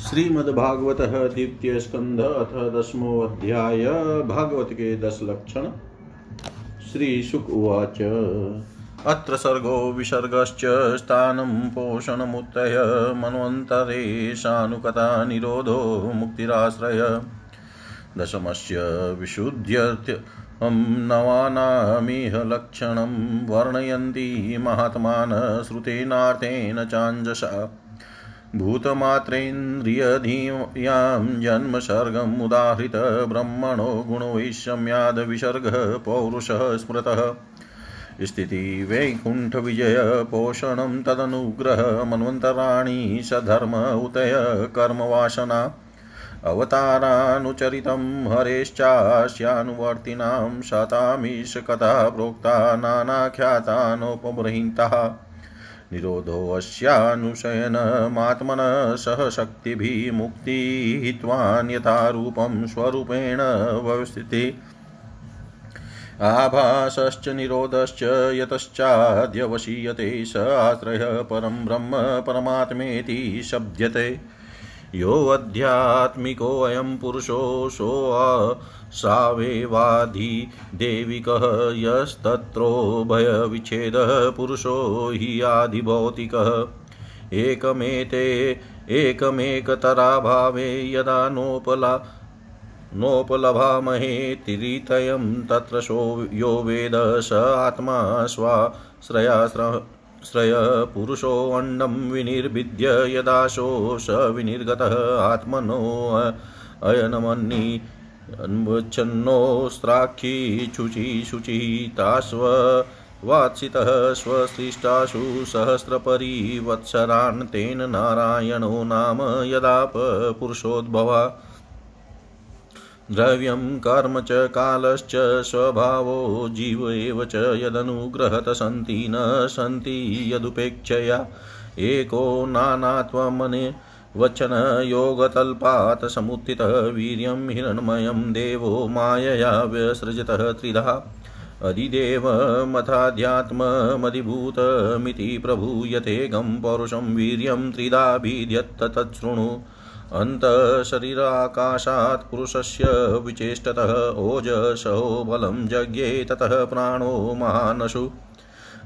श्रीमद्भागवत द्वितीय स्कंध अथ दसमो अध्याय भागवत के दस लक्षण श्री शुक उवाच। अत्र सर्गो विसर्गश्च स्थानं पोषणमुत्तय मन्वन्तरेशानुकथा निरोधो मुक्तिराश्रय। दशमस्य विशुद्ध्यर्थ नवानामिह लक्षणं वर्णयन्ति महात्मान श्रुतेनार्थेन चाञ्जसा। भूतमात्रेन्द्रियधीयां जन्मसर्गमुदाहृत ब्रह्मणो गुणवैषम्याद्विसर्गः पौरुषः स्मृतः। तदनुग्रह मन्वन्तराणि सधर्म उतय कर्मवासना। अवतारानुचरितं हरेश्चास्यानुवर्तिनां शतामीशकथा प्रोक्ता नानाख्यातानोपबृहीताः निरोधोऽस्यानुशयनमात्मनः सह शक्तिभिः मुक्तिहित्वान्यथारूपं स्वरूपेण व्यवस्थिते आभासश्च निरोधश्च यतश्चाद्यवशीयते स आश्रयः परं ब्रह्म परमात्मेति शब्द्यते। योऽध्यात्मिकोऽयं पुरुषो सोऽसावेवाधिदेविकः यस्तत्रोभयविच्छेदः पुरुषो हि आधिभौतिकः एकमेते एकमेकतराभावे यदा नोपला नोपलभामहे तिरितयं, तत्र शो यो वेद, स आत्मा स्वाश्रयाश्र श्रय पुरुषोऽण्डं विनिर्भिद्य यदाशोष विनिर्गतः आत्मनो अयनमन्नि अन्वच्छन्नोस्त्राक्षी शुचि शुचिः तास्व, वात्सितः स्वसृष्टासु सहस्रपरिवत्सरान् तेन नारायणो नाम यदाप पुरुषोद्भवा। द्रव्यं कर्म च कालश्च स्वभावो जीव एव च यदनुग्रहत सन्ति न सन्ति यदुपेक्षया। एको नानात्वमने वचन योगतल्पात् समुत्थितः वीर्यं हिरण्मयं देवो मायया व्यसृजतः त्रिधा। अधिदेवमथाध्यात्ममधिभूतमिति प्रभूयतेगं पौरुषं वीर्यं त्रिधा भिद्यत्त तच्छृणु। अन्तःशरीराकाशात् पुरुषस्य विचेष्टतः ओजसो बलं जज्ञे ततः प्राणो महानशु।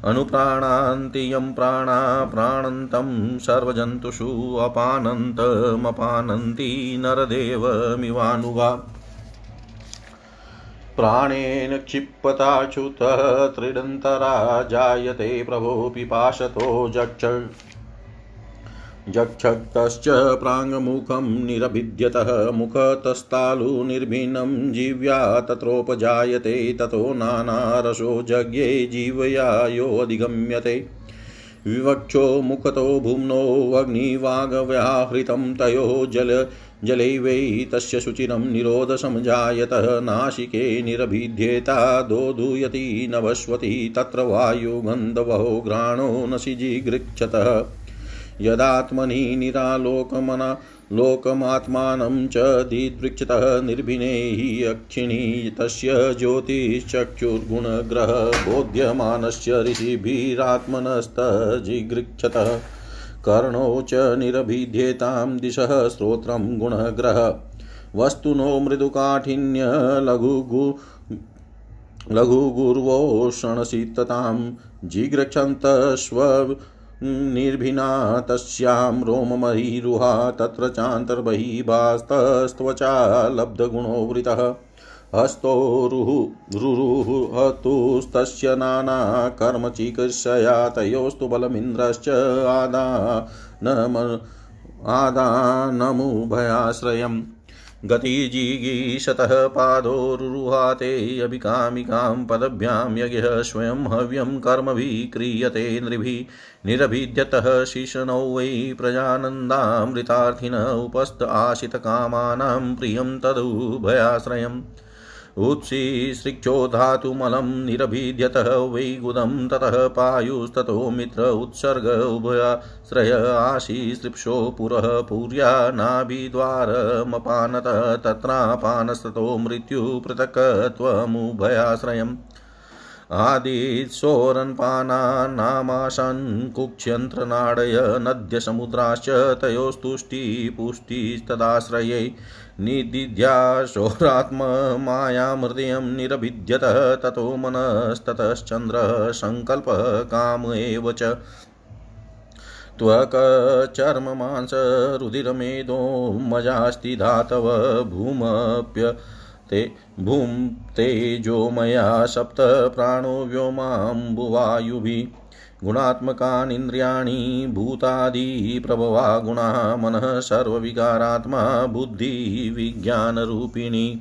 अनुप्राणान्तियं प्राणा प्राणन्तं सर्वजन्तुषु अपानन्तमपानन्ति नरदेवमिवानुगा। प्राणेन क्षिप्पताच्युत त्रिडन्तरा जायते प्रभो पिपाशतो जक्ष। जक्षक्तश्च प्राङ्मुखं निरभिद्यतः मुखतस्तालुनिर्भिन्नं जीव्या तत्रोपजायते ततो नानारसो जज्ञे जीवया योऽधिगम्यते विवक्षो मुखतो भुम्नोऽग्निवागव्याहृतं तयोः जल जलैवै तस्य शुचिरं निरोधसमजायतः नासिके निरभिध्येता दोधूयति नभस्वती तत्र वायुगन्धवहो घ्राणो नशिजिगृक्षतः यदात्मनि निरालोकमना लोकमात्मानं च दिदृक्षतः निर्भिने हि अक्षिणी तस्य ज्योतिश्चक्षुर्गुणग्रह बोध्यमानस्य ऋषिभिरात्मनस्तजिगृक्षतः कर्णौ च निरभिध्येतां दिशः श्रोत्रं गुणग्रह वस्तुनो मृदुकाठिन्य लघुगु लघुगुर्वोषणशीततां जिगृक्षन्तस्व निर्भिना तस्यां रोममरीरुहा तत्र चान्तर्बहिभास्तस्त्वचा लब्धगुणोवृतः हस्तोरुरुहतुस्तस्य नानाकर्मचिकित्सया तयोस्तु बलमिन्द्रश्च आदानम आदानमुभयाश्रयम्। गतिजिगीषतः पादोरुहाते अभिकामिकां पदभ्यां यज्ञः स्वयं हव्यं कर्मभिः क्रियते नृभिः निरभिद्यतः शिशनौ वै प्रजानन्दामृतार्थिन उपस्थ आशितकामानां प्रियं तदुभयाश्रयम्। उत्सीसृक्षोधातुमलं निरभिद्यतः वैगुदं ततः पायुस्ततो मित्र उत्सर्ग उभयाश्रय आशीसृप्सो पुरः पूर्या नाभिद्वारमपानतः तत्रापानस्ततो मृत्युपृथक्त्वमुभयाश्रयम् आदित्सोरन्पानानामाशन् कुक्ष्यन्त्रनाडय नद्यसमुद्राश्च तयोस्तुष्टिपुष्टिस्तदाश्रयै निदिध्याशोरात्ममायामृदयं निरभिद्यत ततो मनस्ततश्चन्द्रः सङ्कल्पकाम एव च। त्वकचर्ममांसरुधिरमेदो मजास्ति धातव भूमप्य ते भूं तेजोमया सप्त प्राणो व्योमाम्बुवायुभिः, गुणात्मकानीन्द्रियाणि भूतादिप्रभवा गुणा मनः सर्वविकारात्मा बुद्धिविज्ञानरूपिणी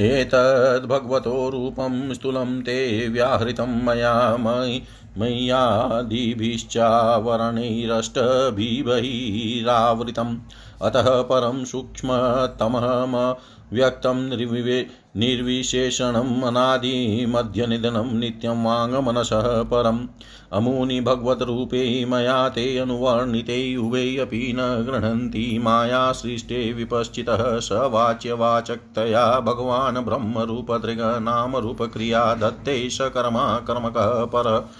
एतद्भगवतो रूपं स्थूलं ते व्याहृतं मया, मयि, मय्यादिभिश्चावरणैरष्टभिबहिरावृतम्। अतः परं सूक्ष्मतमः व्यक्तं निर्विवे निर्विशेषणम् अनादिमध्यनिधनं नित्यं वाङ्मनसः परम्। अमूनि भगवद्रूपे मया ते अनुवर्णिते युवे अपि न गृह्णन्ति। मायासृष्टे विपश्चितः स वाच्यवाचकतया भगवान् ब्रह्मरूपदृगनामरूपक्रिया दत्ते स कर्मा कर्मकः पर।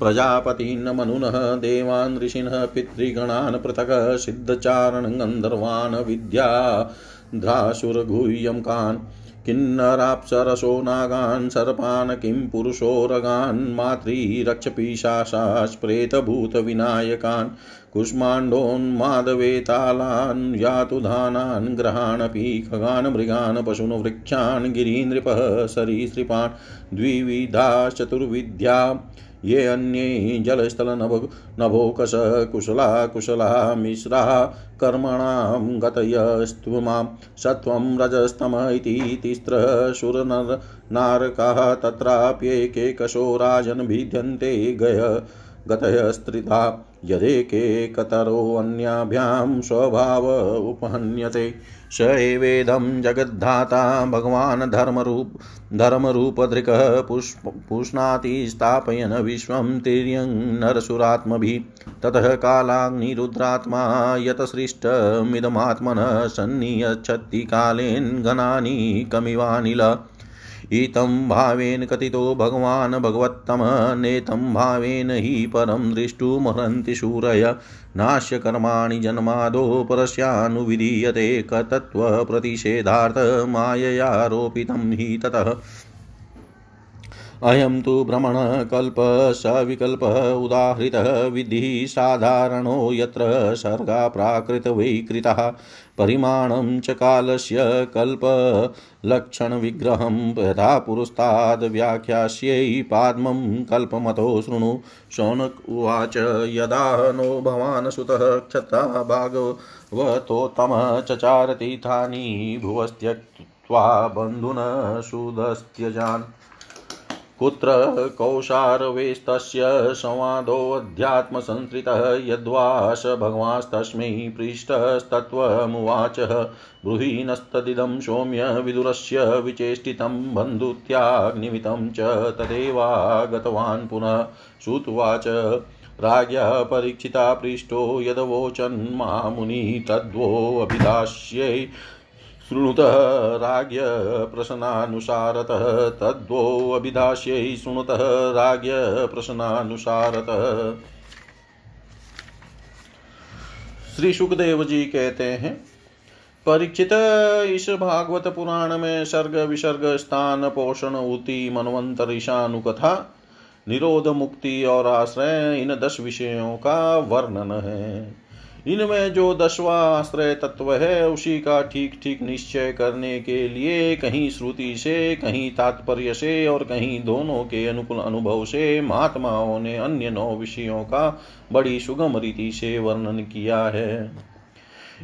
प्रजापतीन् मनुनः देवान् ऋषिणः पितृगणान् पृथक् सिद्धचारण गन्धर्वान् विद्याध्रासुरगुह्यं कान् किन्नराप्सरसो नागान् सर्पान् किं पुरुषोरगान् मातृरक्षपीशाशास्प्रेतभूतविनायकान् कुष्माण्डोन्मादवेतालान् यातुधानान् ग्रहाणपि खगान् मृगान् पशून् वृक्षान् गिरीनृपः सरीसृपान् द्विविधाश्चतुर्विद्या ये अन्ये जलस्थलनभ नभोकश कुशला कुशला मिश्रा कर्मणां गतयस्त्वमां सत्वं रजस्तम इति तिस्रः सुरनर नारकाः तत्राप्येकेकशो राजन् भिद्यन्ते गय गतयस्त्रिधा। यदेकेकतरोऽन्याभ्यां स्वभाव उपहन्यते। स एवेदं जगद्धाता भगवान् धर्मरूप धर्मरूपधृकः पुष्प पुष्णाति स्थापयन् विश्वं तिर्यं नरसुरात्मभिः। ततः कालाग्निरुद्रात्मा यतसृष्टमिदमात्मनः सन्नियच्छत्ति कालेन् घनानि कमिवानिल। इतं भावेन कथितो भगवान् भगवत्तम, नेतं भावेन हि परं दृष्टुमहन्ति शूरय। नाश्य कर्माणि जन्मादो परस्यानुविधीयते कतत्वप्रतिषेधार्थमाययारोपितं हि ततः। अयं तु भ्रमणकल्पः सविकल्पः उदाहृतः, विधिः साधारणो यत्र सर्गा प्राकृतवैकृतः परिमाणं च कालस्य कल्पलक्षणविग्रहं यथा पुरस्ताद् व्याख्यास्यै पाद्मं कल्पमतो शृणु। शौनक उवाच, यदा नो भवान् सुतः क्षता भागवतोत्तमः चचार तीर्थानि भुवस्त्यक्त्वा बन्धुन सुदस्त्यजान् कुत्र कौशारवेस्तस्य संवादोऽध्यात्मसंसृतः यद्वास भगवास्तस्मै पृष्टस्तत्त्वमुवाच ब्रूहीनस्तदिदं सौम्य विदुरस्य विचेष्टितं बन्धुत्याग्निमितं च तदेवागतवान् पुनः श्रुत्वाच राज्ञः परीक्षिता पृष्टो यदवोचन्मामुनि तद्वोऽभिदास्यै शृणुतः राज्ञ प्रश्नानुसारतः तद्वोऽभिधास्यै शृणुतः राज्ञ प्रश्नानुसारतः श्री सुखदेव जी कहते हैं, परीक्षित इस भागवत पुराण में सर्ग विसर्ग स्थान पोषण उति मनवंतर ईशानुकथा, निरोध मुक्ति और आश्रय इन दस विषयों का वर्णन है। इनमें जो दसवा आश्रय तत्व है, उसी का ठीक ठीक निश्चय करने के लिए कहीं श्रुति से, कहीं तात्पर्य से और कहीं दोनों के अनुकूल अनुभव से महात्माओं ने अन्य नौ विषयों का बड़ी सुगम रीति से वर्णन किया है।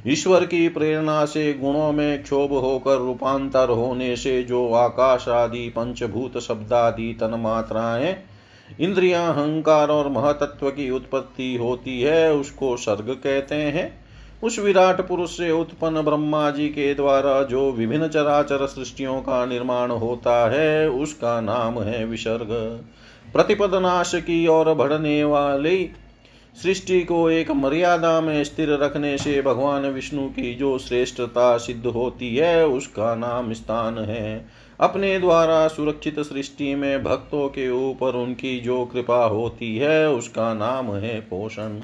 ईश्वर की प्रेरणा से, गुणों में क्षोभ होकर, रूपांतर होने से जो आकाश आदि, पंचभूत शब्दादि तन मात्राएँ इंद्रिया अहंकार और महतत्व की उत्पत्ति होती है, उसको सर्ग कहते हैं। उस विराट पुरुष से उत्पन्न ब्रह्मा जी के द्वारा जो विभिन्न चराचर सृष्टियों का निर्माण होता है, उसका नाम है विसर्ग। प्रतिपद नाश की और बढ़ने वाली सृष्टि को एक मर्यादा में स्थिर रखने से भगवान विष्णु की जो श्रेष्ठता सिद्ध होती है, उसका नाम स्थान है। अपने द्वारा सुरक्षित सृष्टि में भक्तों के ऊपर उनकी जो कृपा होती है, उसका नाम है पोषण।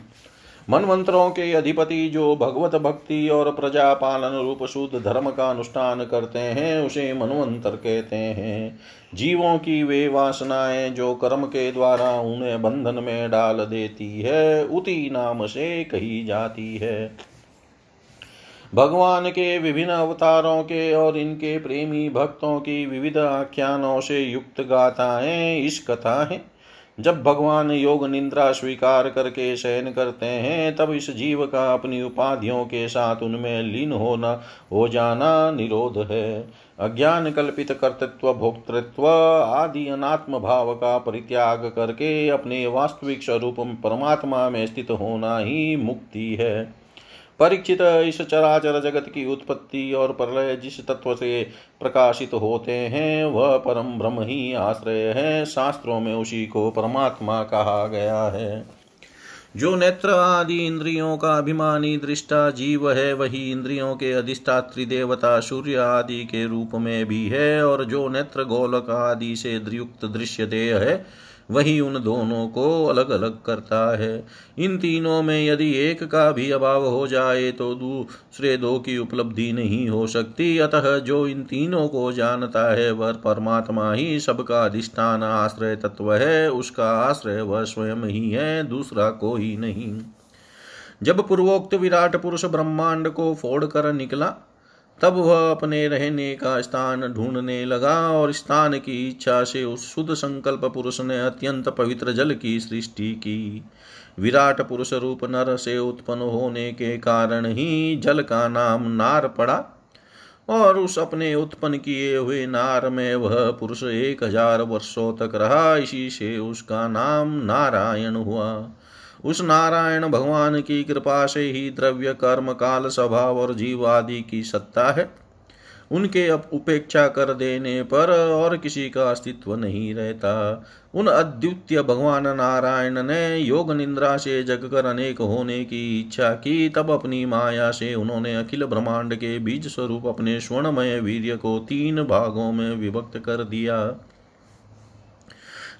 मनमंत्रों के अधिपति जो भगवत भक्ति और प्रजा पालन रूप शुद्ध धर्म का अनुष्ठान करते हैं, उसे मनवंतर कहते हैं। जीवों की वे वासनाएँ जो कर्म के द्वारा उन्हें बंधन में डाल देती है उति नाम से कही जाती है। भगवान के विभिन्न अवतारों के और इनके प्रेमी भक्तों की विविध आख्यानों से युक्त गाथाएँ इस कथा है। जब भगवान योग निंद्रा स्वीकार करके शयन करते हैं, तब इस जीव का अपनी उपाधियों के साथ उनमें लीन होना, हो जाना निरोध है। अज्ञान कल्पित कर्तृत्व, भोक्तृत्व आदि अनात्म भाव का परित्याग करके अपने वास्तविक स्वरूप परमात्मा में स्थित होना ही मुक्ति है। परीक्षित इस चराचर जगत की उत्पत्ति और प्रलय जिस तत्व से प्रकाशित होते हैं, वह परम ब्रह्म ही आश्रय है। शास्त्रों में उसी को परमात्मा कहा गया है। जो नेत्र आदि इंद्रियों का अभिमानी दृष्टा जीव है, वही इंद्रियों के अधिष्ठात्री देवता सूर्य आदि के रूप में भी है, और जो नेत्र गोलक आदि से युक्त दृश्य देह है वही उन दोनों को अलग अलग करता है। इन तीनों में यदि एक का भी अभाव हो जाए तो दूसरे दो की उपलब्धि नहीं हो सकती। अतः जो इन तीनों को जानता है, वह परमात्मा ही सबका अधिष्ठान आश्रय तत्व है। उसका आश्रय वह स्वयं ही है, दूसरा कोई नहीं। जब पूर्वोक्त विराट पुरुष ब्रह्मांड को फोड़ कर निकला तब वह अपने रहने का स्थान ढूँढने लगा और स्थान की इच्छा से उस शुद्ध संकल्प पुरुष ने अत्यंत पवित्र जल की सृष्टि की। विराट पुरुष रूप नर से उत्पन्न होने के कारण ही जल का नाम नार पड़ा और उस अपने उत्पन्न किए हुए नार में वह पुरुष एक हज़ार वर्षों तक रहा। इसी से उसका नाम नारायण हुआ। उस नारायण भगवान की कृपा से ही द्रव्य, कर्म, काल, स्वभाव और जीव आदि की सत्ता है। उनके उपेक्षा कर देने पर और किसी का अस्तित्व नहीं रहता। उन अद्वितीय भगवान नारायण ने योग निंद्रा से जगकर अनेक होने की इच्छा की। तब अपनी माया से उन्होंने अखिल ब्रह्मांड के बीज स्वरूप अपने स्वर्णमय वीर्य को तीन भागों में विभक्त कर दिया।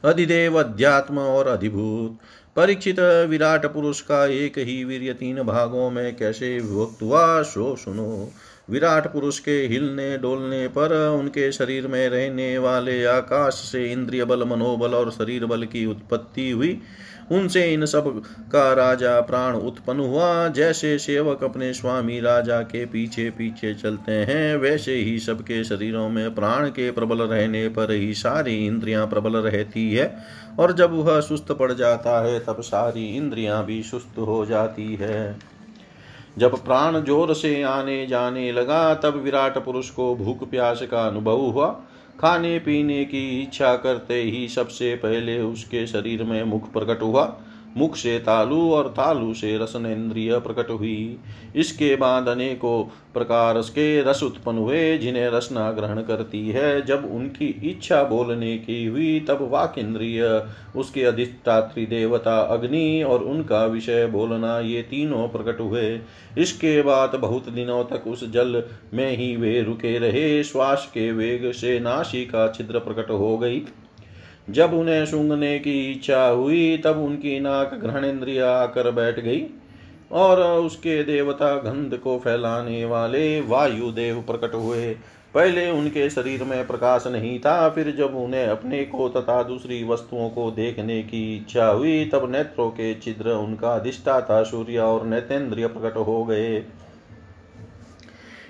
अधिदेव, अध्यात्म और अधिभूत। परीक्षित विराट पुरुष का एक ही वीर्य तीन भागों में कैसे विभक्त हुआ, सो सुनो। विराट पुरुष के हिलने डोलने पर उनके शरीर में रहने वाले आकाश से इंद्रिय बल, मनोबल और शरीर बल की उत्पत्ति हुई। उनसे इन सब का राजा प्राण उत्पन्न हुआ। जैसे सेवक अपने स्वामी राजा के पीछे पीछे चलते हैं, वैसे ही सबके शरीरों में प्राण के प्रबल रहने पर ही सारी इंद्रियाँ प्रबल रहती है। और जब वह सुस्त पड़ जाता है, तब सारी इंद्रियाँ भी सुस्त हो जाती है। जब प्राण ज़ोर से आने जाने लगा, तब विराट पुरुष को भूख प्यास का अनुभव हुआ। खाने पीने की इच्छा करते ही सबसे पहले उसके शरीर में मुख प्रकट हुआ। मुख से तालु और तालु से रसन इंद्रिय प्रकट हुई। इसके बाद अनेकों प्रकार के रस उत्पन्न हुए, जिन्हें रसना ग्रहण करती है। जब उनकी इच्छा बोलने की हुई, तब वाक इंद्रिय उसके अधिष्ठात्री देवता अग्नि और उनका विषय बोलना, ये तीनों प्रकट हुए। इसके बाद बहुत दिनों तक उस जल में ही वे रुके रहे। श्वास के वेग से नाशी का छिद्र प्रकट हो गई। जब उन्हें सूंघने की इच्छा हुई, तब उनकी नाक ग्रहण इंद्रिया आकर बैठ गई और उसके देवता गंध को फैलाने वाले वायु देव प्रकट हुए। पहले उनके शरीर में प्रकाश नहीं था, फिर जब उन्हें अपने को तथा दूसरी वस्तुओं को देखने की इच्छा हुई, तब नेत्रों के छिद्र उनका अधिष्ठाता सूर्य और नेतेंद्रिय प्रकट हो गए।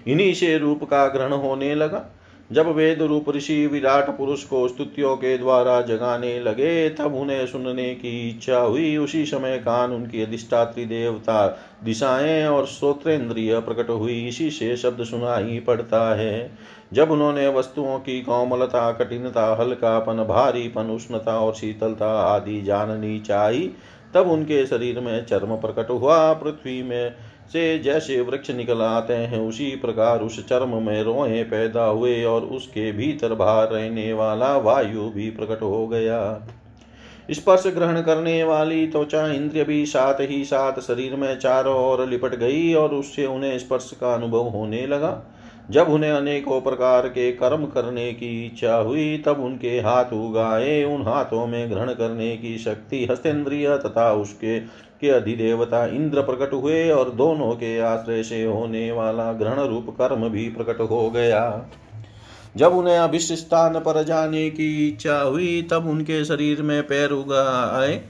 इन्हीं से रूप का ग्रहण होने लगा। जब वेद रूप ऋषि विराट पुरुष को स्तुतियों के द्वारा जगाने लगे, तब उन्हें सुनने की इच्छा हुई। उसी समय कान उनकी अधिष्ठात्री देवता दिशाएँ और श्रोत्रेंद्रिय प्रकट हुई। इसी से शब्द सुनाई पड़ता है। जब उन्होंने वस्तुओं की कोमलता, कठिनता, हल्कापन, भारीपन, उष्णता और शीतलता आदि जाननी चाहिए तब उनके शरीर में चर्म प्रकट हुआ। पृथ्वी में से जैसे वृक्ष निकल आते हैं, उसी प्रकार उस चर्म में रोए पैदा हुए और उसके भीतर बाहर रहने वाला वायु भी प्रकट हो गया। स्पर्श ग्रहण करने वाली त्वचा इंद्रिय भी साथ ही साथ शरीर में चारों ओर लिपट गई और उससे उन्हें स्पर्श का अनुभव होने लगा। जब उन्हें अनेकों प्रकार के कर्म करने की इच्छा हुई, तब उनके हाथ उगाए, उन हाथों में ग्रहण करने की शक्ति हस्तेन्द्रिय तथा उसके, के अधिदेवता इंद्र प्रकट हुए और दोनों के आश्रय से होने वाला ग्रहण रूप कर्म भी प्रकट हो गया। जब उन्हें अभिष्ट स्थान पर जाने की इच्छा हुई, तब उनके शरीर में पैर उगा आए।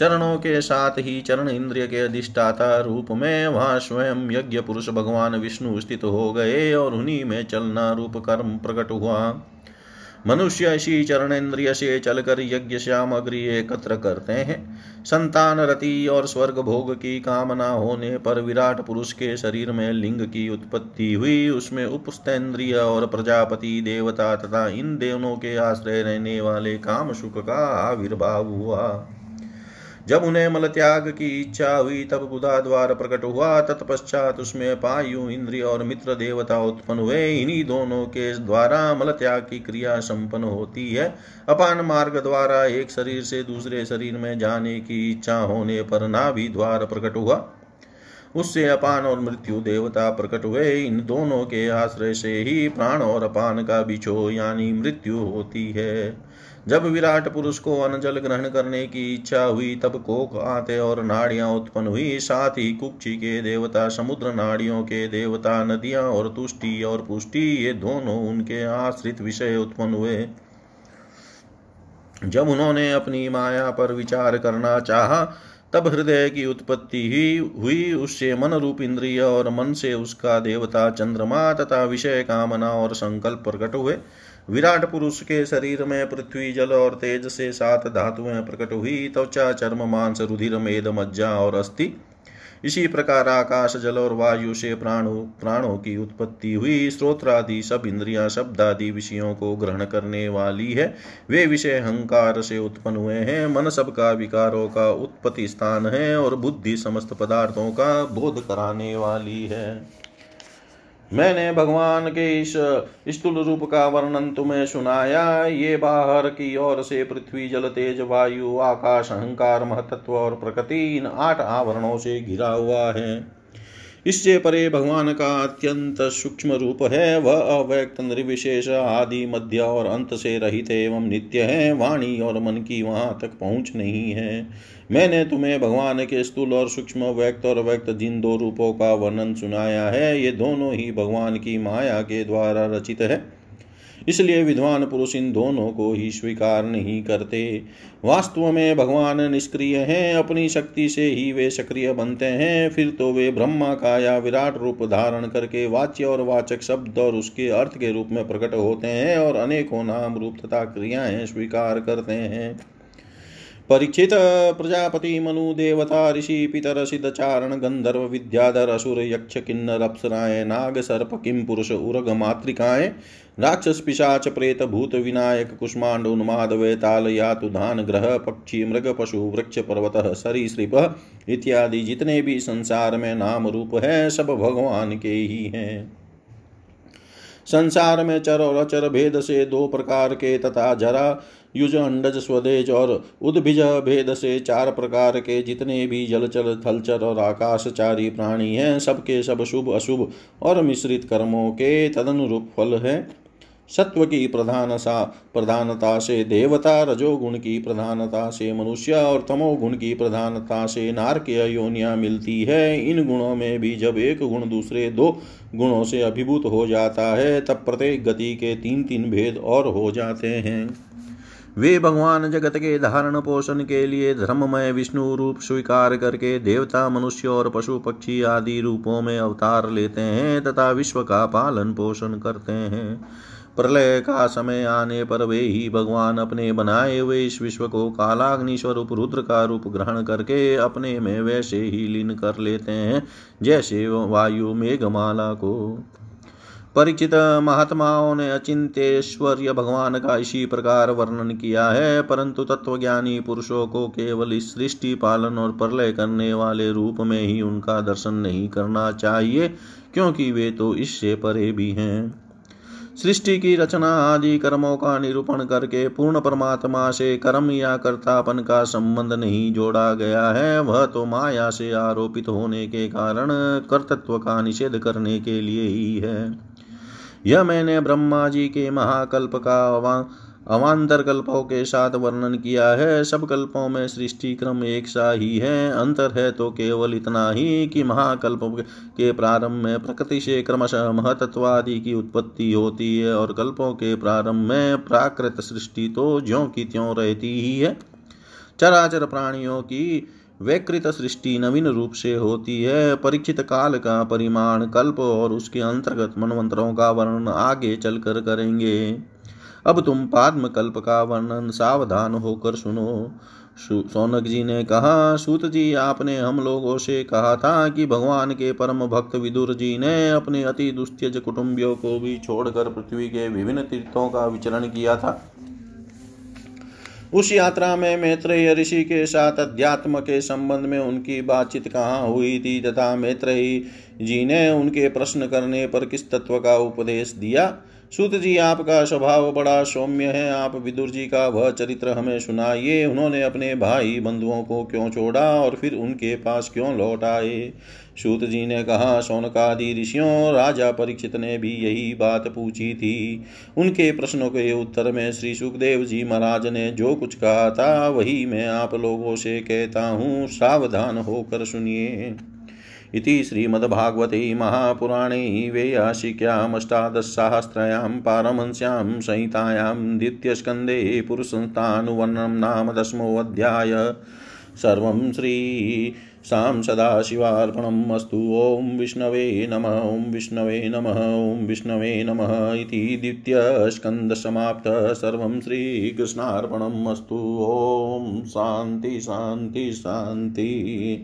चरणों के साथ ही चरण इंद्रिय के अधिष्ठाता रूप में वहाँ स्वयं यज्ञ पुरुष भगवान विष्णु स्थित हो गए और उन्हीं में चलना रूप कर्म प्रकट हुआ। मनुष्य इसी चरण इंद्रिय से चलकर यज्ञ सामग्री एकत्र करते हैं। संतान रति और स्वर्ग भोग की कामना होने पर विराट पुरुष के शरीर में लिंग की उत्पत्ति हुई। उसमें उपस्तेन्द्रिय और प्रजापति, देवता तथा इन देवनों के आश्रय रहने वाले काम सुख का आविर्भाव हुआ। जब उन्हें मल त्याग की इच्छा हुई, तब बुधा द्वार प्रकट हुआ। तत्पश्चात उसमें पायु, इंद्रिय और मित्र देवता उत्पन्न हुए। इन्हीं दोनों के द्वारा मल त्याग की क्रिया संपन्न होती है। अपान मार्ग द्वारा एक शरीर से दूसरे शरीर में जाने की इच्छा होने पर नाभि द्वार प्रकट हुआ। उससे अपान और मृत्यु देवता प्रकट हुए। इन दोनों के आश्रय से ही प्राण और अपान का बिछो, यानी मृत्यु होती है। जब विराट पुरुष को अन्न जल ग्रहण करने की इच्छा हुई, तब कोक आते और नाड़ियाँ उत्पन्न हुई। साथ ही कुक्षी के देवता, समुद्र नाड़ियों के देवता, नदियाँ और तुष्टि और पुष्टि, ये दोनों उनके आश्रित विषय उत्पन्न हुए। जब उन्होंने अपनी माया पर विचार करना चाहा, तब हृदय की उत्पत्ति ही हुई। उससे मन रूप इंद्रिय और मन से उसका देवता चंद्रमा तथा विषय कामना और संकल्प प्रकट हुए। विराट पुरुष के शरीर में पृथ्वी, जल और तेज से सात धातुएँ प्रकट हुई। त्वचा चर्म, मांस, रुधिर, मेद, मज्जा और अस्थि। इसी प्रकार आकाश, जल और वायु से प्राणों प्राणों की उत्पत्ति हुई। स्त्रोत्रादि सब इंद्रियाँ शब्द आदि विषयों को ग्रहण करने वाली है। वे विषय अहंकार से उत्पन्न हुए हैं। मन सबका विकारों का उत्पत्ति स्थान है और बुद्धि समस्त पदार्थों का बोध कराने वाली है। मैंने भगवान के इस स्थूल रूप का वर्णन तुम्हें सुनाया। ये बाहर की ओर से पृथ्वी, जल, तेज, वायु, आकाश, अहंकार, महतत्व और प्रकृति इन आठ आवरणों से घिरा हुआ है। इससे परे भगवान का अत्यंत सूक्ष्म रूप है। वह अव्यक्त, निर्विशेष आदि मध्य और अंत से रहित एवं नित्य है। वाणी और मन की वहाँ तक पहुँच नहीं है। मैंने तुम्हें भगवान के स्थूल और सूक्ष्म व्यक्त और व्यक्त जिन दो रूपों का वर्णन सुनाया है, ये दोनों ही भगवान की माया के द्वारा रचित है। इसलिए विद्वान पुरुष इन दोनों को ही स्वीकार नहीं करते। वास्तव में भगवान निष्क्रिय हैं, अपनी शक्ति से ही वे सक्रिय बनते हैं। फिर तो वे ब्रह्मा का या विराट रूप धारण करके वाच्य और वाचक शब्द और उसके अर्थ के रूप में प्रकट होते हैं और अनेकों नाम, रूप तथा क्रियाएँ स्वीकार करते हैं। परीक्षित प्रजापति मनु देवता, ऋषि पितर, सिद्ध चारण, गंधर्व, विद्याधर, असुर, यक्ष, किन्नर, अप्सराएँ, नाग, सर्प किम पुरुष, उर्ग, मातृकाएँ, राक्षस, पिशाच, प्रेत, भूत, विनायक, कुष्मांड उन्माद वेताल यातु, धान, ग्रह, पक्षी, मृग, पशु, वृक्ष, पर्वत सरीसृप इत्यादि जितने भी संसार में नाम रूप है, सब भगवान के ही हैं। संसार में चर और अचर भेद से दो प्रकार के तथा जरा, युज अंडज स्वदेज और उद्भिज भेद से चार प्रकार के जितने भी जलचर, थलचर और आकाशचारी प्राणी हैं, सबके सब शुभ, अशुभ और मिश्रित कर्मों के तदनुरूप फल है। सत्व की प्रधान सा, प्रधानता से देवता रजोगुण की प्रधानता से मनुष्य और तमोगुण की प्रधानता से नारकीय योनिया मिलती है। इन गुणों में भी जब एक गुण दूसरे दो गुणों से अभिभूत हो जाता है, तब प्रत्येक गति के तीन तीन भेद और हो जाते हैं। वे भगवान जगत के धारण पोषण के लिए धर्ममय, विष्णु रूप स्वीकार करके देवता, मनुष्य और पशु पक्षी आदि रूपों में अवतार लेते हैं तथा विश्व का पालन पोषण करते हैं। प्रलय का समय आने पर वे ही भगवान अपने बनाए हुए इस विश्व को कालाग्नि स्वरूप रुद्र का रूप ग्रहण करके अपने में वैसे ही लीन कर लेते हैं, जैसे वायु मेघमाला को। परिचित महात्माओं ने अचिंतेश्वर्य भगवान का इसी प्रकार वर्णन किया है, परंतु तत्वज्ञानी पुरुषों को केवल इस सृष्टि पालन और प्रलय करने वाले रूप में ही उनका दर्शन नहीं करना चाहिए, क्योंकि वे तो इससे परे भी हैं। सृष्टि की रचना आदि कर्मों का निरूपण करके पूर्ण परमात्मा से कर्म या कर्तापन का संबंध नहीं जोड़ा गया है, वह तो माया से आरोपित होने के कारण कर्तत्व का निषेध करने के लिए ही है। यह मैंने ब्रह्मा जी के महाकल्प का अवान्तर कल्पों के साथ वर्णन किया है। सब कल्पों में सृष्टि क्रम एक सा ही है। अंतर है तो केवल इतना ही कि महाकल्प के प्रारंभ में प्रकृति से क्रमशः महतत्वादि की उत्पत्ति होती है और कल्पों के प्रारंभ में प्राकृत सृष्टि तो ज्यों की त्यों रहती ही है। चराचर प्राणियों की वैकृत सृष्टि नवीन रूप से होती है। परीक्षित काल का परिमाण कल्प और उसके अंतर्गत मनवंतरों का वर्णन आगे चलकर करेंगे। अब तुम पाद्म कल्प का वर्णन, सावधान होकर सुनो। सोनक जी ने कहा, सूत जी, आपने हम लोगों से कहा था कि भगवान के परम भक्त विदुर जी ने अपने अति दुस्त्यज कुटुंबियों को भी छोड़कर पृथ्वी के विभिन्न तीर्थों का विचरण किया था। उस यात्रा में मैत्रेय ऋषि के साथ अध्यात्म के संबंध में उनकी बातचीत कहाँ हुई थी तथा मैत्रेयी जी ने उनके प्रश्न करने पर किस तत्व का उपदेश दिया? सुत जी, आपका स्वभाव बड़ा सौम्य है। आप विदुर जी का वह चरित्र हमें सुनाइए। उन्होंने अपने भाई बंधुओं को क्यों छोड़ा और फिर उनके पास क्यों लौट आए? सूत जी ने कहा सोनकादि ऋषियों, राजा परीक्षित ने भी यही बात पूछी थी। उनके प्रश्नों के उत्तर में श्री सुखदेव जी महाराज ने जो कुछ कहा था, वही मैं आप लोगों से कहता हूँ। सावधान होकर सुनिए। इति श्रीमद्भागवते महापुराणे वेयाशिक्यामष्टादशसाहस्रयां पारमंस्यां संहितायां द्वितीयस्कन्धे पुरुषसंस्थानुवर्णनं नाम दशमोऽध्याय। सर्वं श्री सां सदाशिवार्पणम् अस्तु। ॐ विष्णवे नमः, ॐ विष्णवे नमः, ॐ विष्णवे नमः इति द्वितीयस्कन्दसमाप्तः सर्वं श्रीकृष्णार्पणम् अस्तु। ॐ शान्ति शान्ति शान्ति।